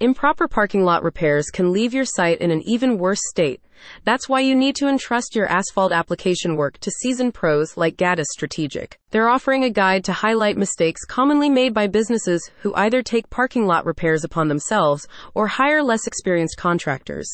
Improper parking lot repairs can leave your site in an even worse state. That's why you need to entrust your asphalt application work to seasoned pros like Gaddes Strategic. They're offering a guide to highlight mistakes commonly made by businesses who either take parking lot repairs upon themselves or hire less experienced contractors.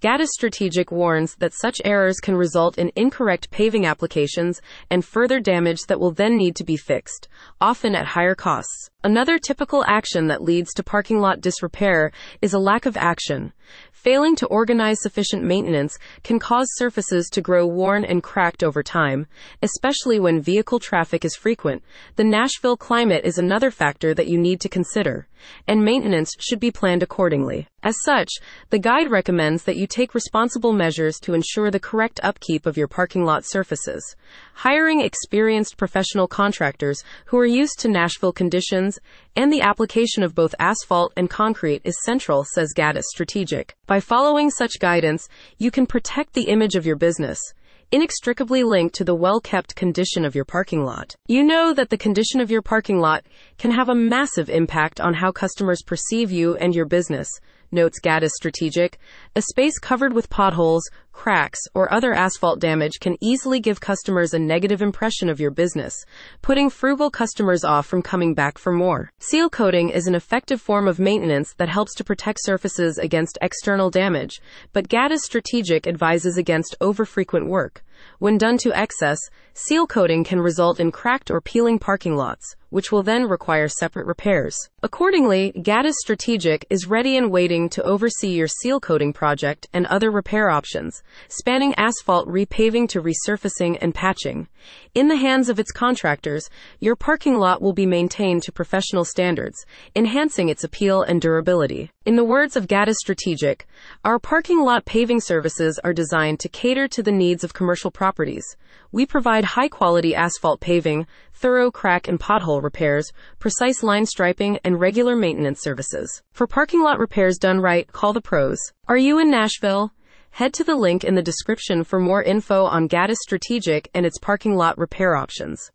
Gaddes Strategic warns that such errors can result in incorrect paving applications and further damage that will then need to be fixed, often at higher costs. Another typical action that leads to parking lot disrepair is a lack of action. Failing to organize sufficient maintenance can cause surfaces to grow worn and cracked over time, especially when vehicle traffic is frequent. The Nashville climate is another factor that you need to consider, and maintenance should be planned accordingly. As such, the guide recommends that you take responsible measures to ensure the correct upkeep of your parking lot surfaces. Hiring experienced professional contractors who are used to Nashville conditions and the application of both asphalt and concrete is central, says Gaddes Strategic. By following such guidance, you can protect the image of your business inextricably linked to the well kept condition of your parking lot. You know that the condition of your parking lot can have a massive impact on how customers perceive you and your business notes Gaddes Strategic, a space covered with potholes, cracks, or other asphalt damage can easily give customers a negative impression of your business, putting frugal customers off from coming back for more. Seal coating is an effective form of maintenance that helps to protect surfaces against external damage, but Gaddes Strategic advises against over-frequent work. When done to excess, seal coating can result in cracked or peeling parking lots, which will then require separate repairs. Accordingly, Gaddes Strategic is ready and waiting to oversee your seal coating project and other repair options, spanning asphalt repaving to resurfacing and patching. In the hands of its contractors, your parking lot will be maintained to professional standards, enhancing its appeal and durability. In the words of Gaddes Strategic, our parking lot paving services are designed to cater to the needs of commercial properties. We provide high quality asphalt paving, thorough crack and pothole repairs, precise line striping, and regular maintenance services. For parking lot repairs done right, call the pros. Are you in Nashville? Head to the link in the description for more info on Gaddes Strategic and its parking lot repair options.